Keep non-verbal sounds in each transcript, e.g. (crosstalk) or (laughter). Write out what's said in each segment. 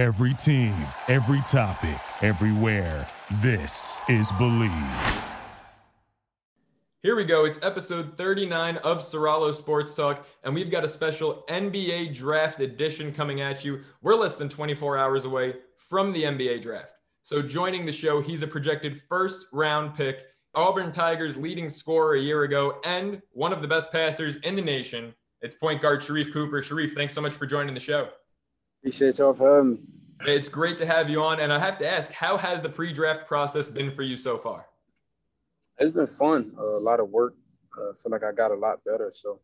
Every team, every topic, everywhere. This is Bleav. Here we go. It's episode 39 of Soralo Sports Talk, and we've got a special NBA Draft edition coming at you. We're less than 24 hours away from the NBA Draft. So, joining the show, he's a projected first round pick, Auburn Tigers leading scorer a year ago, and one of the best passers in the nation. It's point guard Sharife Cooper. Sharife, thanks so much for joining the show. Appreciate y'all for having me. It's great to have you on. And I have to ask, how has the pre draft process been for you so far? It's been fun. Uh, a lot of work. Uh, I feel like I got a lot better. So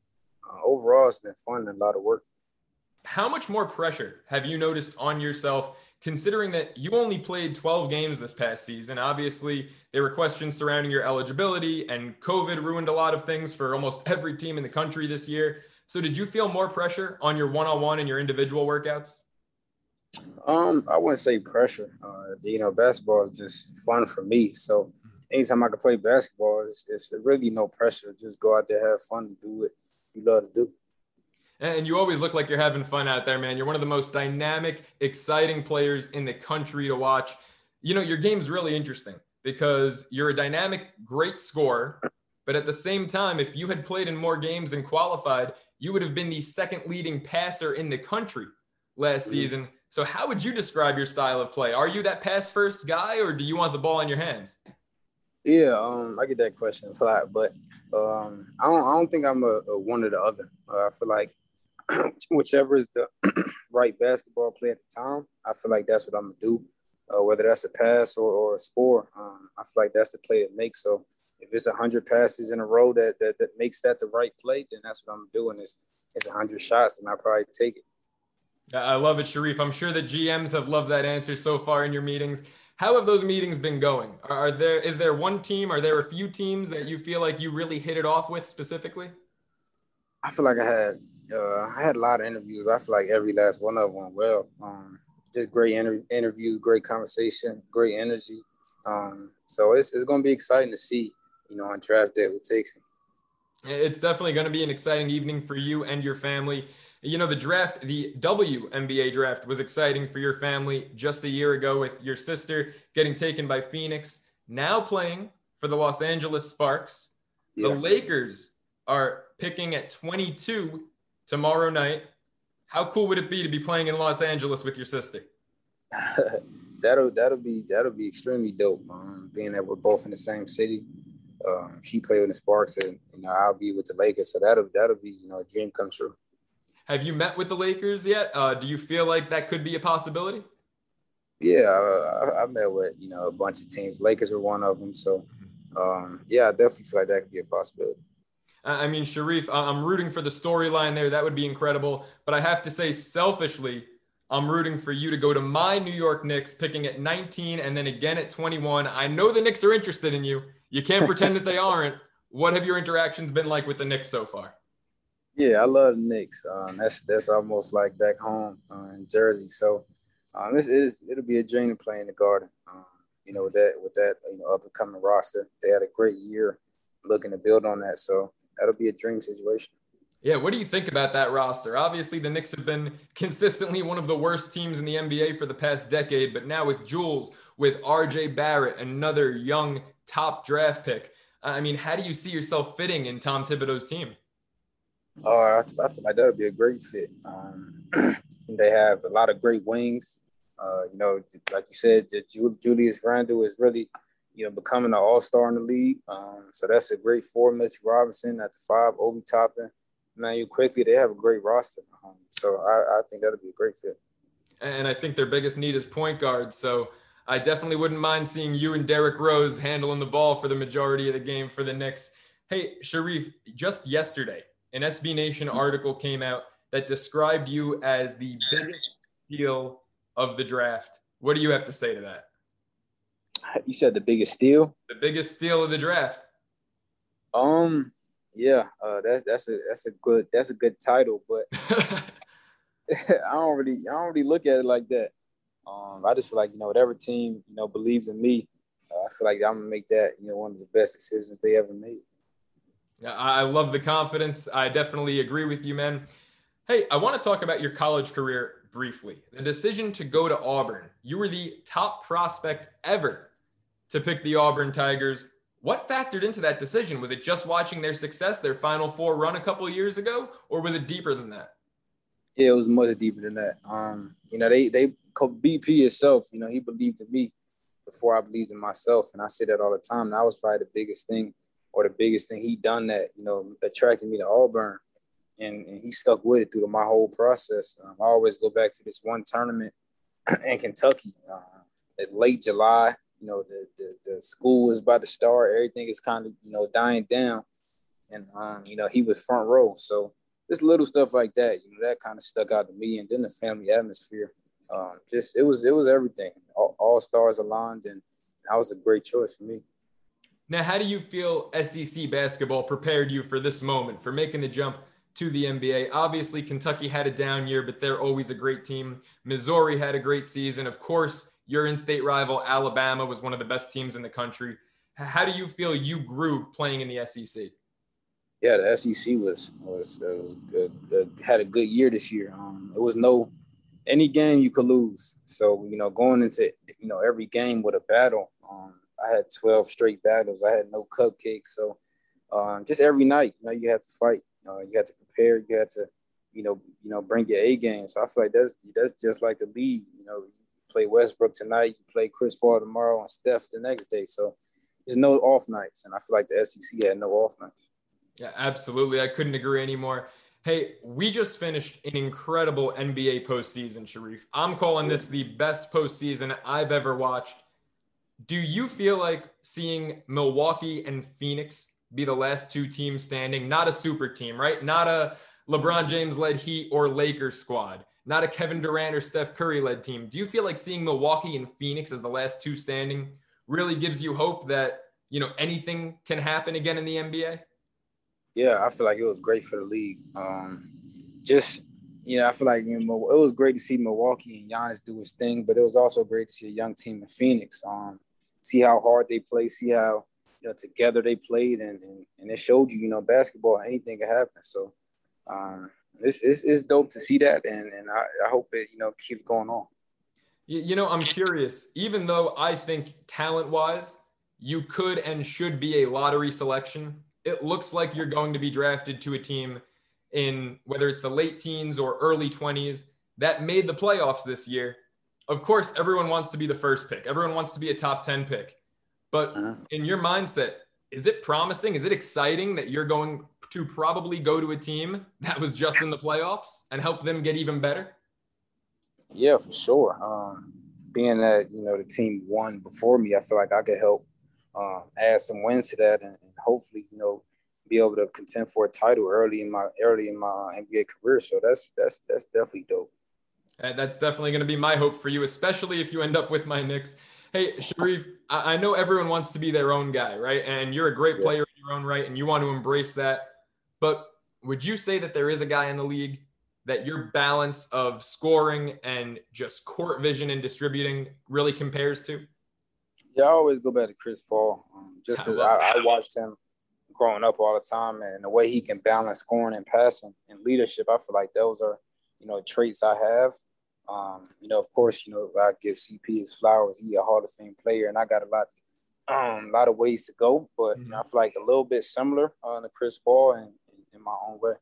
uh, overall, it's been fun and a lot of work. How much more pressure have you noticed on yourself, considering that you only played 12 games this past season? Obviously, there were questions surrounding your eligibility, and COVID ruined a lot of things for almost every team in the country this year. So, did you feel more pressure on your one on one and your individual workouts? Um, I wouldn't say pressure. Uh, you know, basketball is just fun for me. So anytime I can play basketball, it's, it's really no pressure. Just go out there, have fun, do what you love to do. And you always look like you're having fun out there, man. You're one of the most dynamic, exciting players in the country to watch. You know, your game's really interesting because you're a dynamic, great scorer. But at the same time, if you had played in more games and qualified, you would have been the second leading passer in the country last mm-hmm. season. So, how would you describe your style of play? Are you that pass first guy, or do you want the ball in your hands? Yeah, um, I get that question a lot, but um, I don't. I don't think I'm a, a one or the other. Uh, I feel like (clears throat) whichever is the (clears throat) right basketball play at the time, I feel like that's what I'm gonna do. Uh, whether that's a pass or, or a score, um, I feel like that's the play that makes. So if it's hundred passes in a row that, that that makes that the right play, then that's what I'm doing. Is it's hundred shots, and I probably take it. I love it, Sharife. I'm sure that GMs have loved that answer so far in your meetings. How have those meetings been going? Are there is there one team? Are there a few teams that you feel like you really hit it off with specifically? I feel like I had uh, I had a lot of interviews. I feel like every last one of them went well. Um, just great inter- interviews, great conversation, great energy. Um, so it's it's going to be exciting to see, you know, on draft day who takes me. It's definitely going to be an exciting evening for you and your family. You know, the draft, the WNBA draft was exciting for your family just a year ago with your sister getting taken by Phoenix, now playing for the Los Angeles Sparks. Yeah. The Lakers are picking at 22 tomorrow night. How cool would it be to be playing in Los Angeles with your sister? (laughs) that'll that'll be that'll be extremely dope. Um, being that we're both in the same city, um, she played with the Sparks, and you know I'll be with the Lakers, so that'll that'll be you know a dream come true. Have you met with the Lakers yet? Uh, do you feel like that could be a possibility? Yeah, I, I, met with you know a bunch of teams. Lakers are one of them. So um, yeah, I definitely feel like that could be a possibility. I mean, Sharife, I'm rooting for the storyline there. That would be incredible. But I have to say, selfishly, I'm rooting for you to go to my New York Knicks, picking at 19 and then again at 21. I know the Knicks are interested in you. You can't pretend that they (laughs) aren't. What have your interactions been like with the Knicks so far? Yeah, I love the Knicks. Um, that's that's almost like back home uh, in Jersey. So um, this is it'll be a dream to play in the Garden. Um, you know, with that with that you know up and coming roster, they had a great year, looking to build on that. So that'll be a dream situation. Yeah, what do you think about that roster? Obviously, the Knicks have been (laughs) consistently one of the worst teams in the NBA for the past decade, but now with Jules, with RJ Barrett, another young top draft pick. I mean, how do you see yourself fitting in Tom Thibodeau's team? Oh, I, I feel like that would be a great fit. Um, (clears throat) they have a lot of great wings. Uh, you know, like you said, Julius Randle is really, you know, becoming an all-star in the league. Um, so that's a great four. Mitch Robinson at the five, Obi Toppin, you Quickley. They have a great roster. Um, so I, I think that'll be a great fit. And I think their biggest need is point guard. So I definitely wouldn't mind seeing you and Derrick Rose handling the ball for the majority of the game for the Knicks. Hey, Sharife, just yesterday, an SB Nation article came out that described you as the biggest steal of the draft. What do you have to say to that? You said the biggest steal? The biggest steal of the draft. Um, yeah, uh, that's that's a that's a good that's a good title, but (laughs) (laughs) I don't really I don't really look at it like that. Um, I just feel like you know whatever team you know believes in me, uh, I feel like I'm gonna make that you know one of the best decisions they ever made. I love the confidence. I definitely agree with you, man. Hey, I want to talk about your college career briefly. The decision to go to Auburn. You were the top prospect ever to pick the Auburn Tigers. What factored into that decision? Was it just watching their success, their Final Four run a couple years ago, or was it deeper than that? Yeah, it was much deeper than that. Um, you know, they they BP itself. You know, he believed in me before I believed in myself, and I say that all the time. That was probably the biggest thing, or the biggest thing he done that you know attracted me to Auburn, and, and he stuck with it through my whole process. Um, I always go back to this one tournament (clears throat) in Kentucky, uh, late July you know the, the the school was about to start. Everything is kind of you know dying down. And um you know he was front row. So just little stuff like that you know that kind of stuck out to me. And then the family atmosphere um just it was it was everything. All, all stars aligned and that was a great choice for me now how do you feel SEC basketball prepared you for this moment for making the jump to the NBA. Obviously, Kentucky had a down year, but they're always a great team. Missouri had a great season. Of course, your in-state rival Alabama was one of the best teams in the country. How do you feel you grew playing in the SEC? Yeah, the SEC was was, was good, good, had a good year this year. Um, it was no any game you could lose. So you know, going into you know every game with a battle. Um, I had 12 straight battles. I had no cupcakes. So um, just every night, you know, you had to fight. Uh, you had to prepare. You had to, you know, you know, bring your A game. So I feel like that's that's just like the league. You know, you play Westbrook tonight, you play Chris Paul tomorrow, and Steph the next day. So there's no off nights, and I feel like the SEC had no off nights. Yeah, absolutely. I couldn't agree anymore. Hey, we just finished an incredible NBA postseason, Sharife. I'm calling this the best postseason I've ever watched. Do you feel like seeing Milwaukee and Phoenix be the last two teams standing? Not a super team, right? Not a LeBron James led Heat or Lakers squad not a Kevin Durant or Steph Curry led team. Do you feel like seeing Milwaukee and Phoenix as the last two standing really gives you hope that, you know, anything can happen again in the NBA? Yeah, I feel like it was great for the league. Um, just, you know, I feel like you know, it was great to see Milwaukee and Giannis do his thing, but it was also great to see a young team in Phoenix. Um, see how hard they play, see how you know together they played, and and, and it showed you, you know, basketball anything can happen. So um, it's, it's, it's dope to see that, and, and I, I hope it you know keeps going on. You know, I'm curious. Even though I think talent wise, you could and should be a lottery selection, it looks like you're going to be drafted to a team in whether it's the late teens or early 20s that made the playoffs this year. Of course, everyone wants to be the first pick, everyone wants to be a top 10 pick. But uh-huh. in your mindset, is it promising? Is it exciting that you're going to probably go to a team that was just in the playoffs and help them get even better? Yeah, for sure. Um, being that you know the team won before me, I feel like I could help um, add some wins to that, and, and, hopefully, you know, be able to contend for a title early in my early in my NBA career. So that's that's that's definitely dope. That's definitely going to be my hope for you, especially if you end up with my Knicks. Hey, Sharife, I know everyone wants to be their own guy, right? And you're a great player in your own right, and you want to embrace that. But would you say that there is a guy in the league that your balance of scoring and just court vision and distributing really compares to? Yeah, I always go back to Chris Paul. Um, just because I, I, watched him growing up all the time, and the way he can balance scoring and passing and leadership, I feel like those are, you know, traits I have. Um, you know, of course, you know, I give CP his flowers. He a Hall of Fame player, and I got a lot, um, a lot of ways to go. But mm-hmm. you know, I feel like a little bit similar uh, to Chris Paul, and in my own way.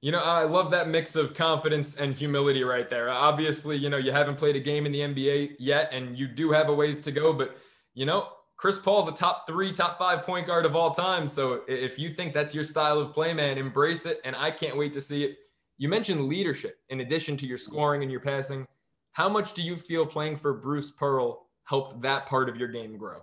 You know, I love that mix of confidence and humility right there. Obviously, you know, you haven't played a game in the NBA yet, and you do have a ways to go. But, you know, Chris Paul's a top three, top five point guard of all time. So if you think that's your style of play, man, embrace it. And I can't wait to see it. You mentioned leadership in addition to your scoring and your passing. How much do you feel playing for Bruce Pearl helped that part of your game grow?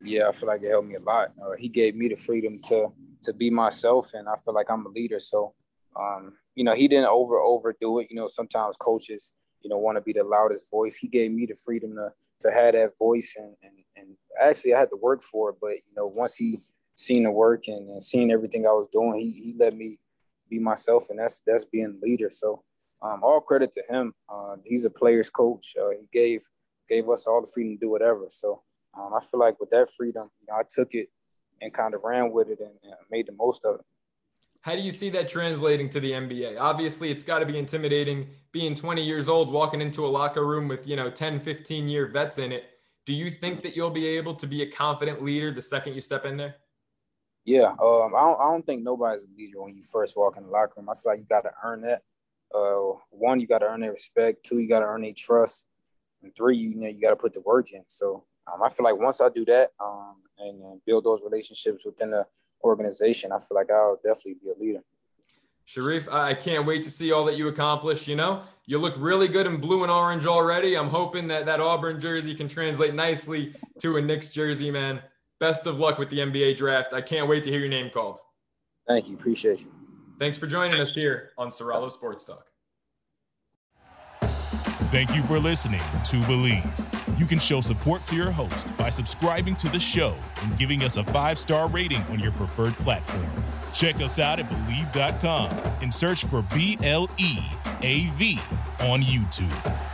Yeah, I feel like it helped me a lot. Uh, he gave me the freedom to to be myself, and I feel like I'm a leader. So, um, you know, he didn't over overdo it. You know, sometimes coaches, you know, want to be the loudest voice. He gave me the freedom to to have that voice, and and and actually I had to work for it. But you know, once he seen the work and, and seen everything I was doing, he he let me be myself, and that's that's being leader. So, um, all credit to him. Uh, he's a player's coach. Uh, he gave gave us all the freedom to do whatever. So, um, I feel like with that freedom, you know, I took it and kind of ran with it and, and made the most of it. How do you see that translating to the NBA? Obviously, it's got to be intimidating being 20 years old, walking into a locker room with, you know, 10, 15 year vets in it. Do you think that you'll be able to be a confident leader the second you step in there? Yeah, um, I, don't, I don't think nobody's a leader when you first walk in the locker room. I feel like you got to earn that. Uh, one, you got to earn their respect. Two, you got to earn their trust. And three, you know, you got to put the work in. So um, I feel like once I do that um, and, and build those relationships within the organization, I feel like I'll definitely be a leader. Sharife, I can't wait to see all that you accomplish. You know, you look really good in blue and orange already. I'm hoping that that Auburn jersey can translate nicely to a Knicks jersey, man. Best of luck with the NBA draft. I can't wait to hear your name called. Thank you. Appreciate you. Thanks for joining us here on Soralo Sports Talk. Thank you for listening to Bleav. You can show support to your host by subscribing to the show and giving us a five star rating on your preferred platform. Check us out at Bleav.com and search for B L E A V on YouTube.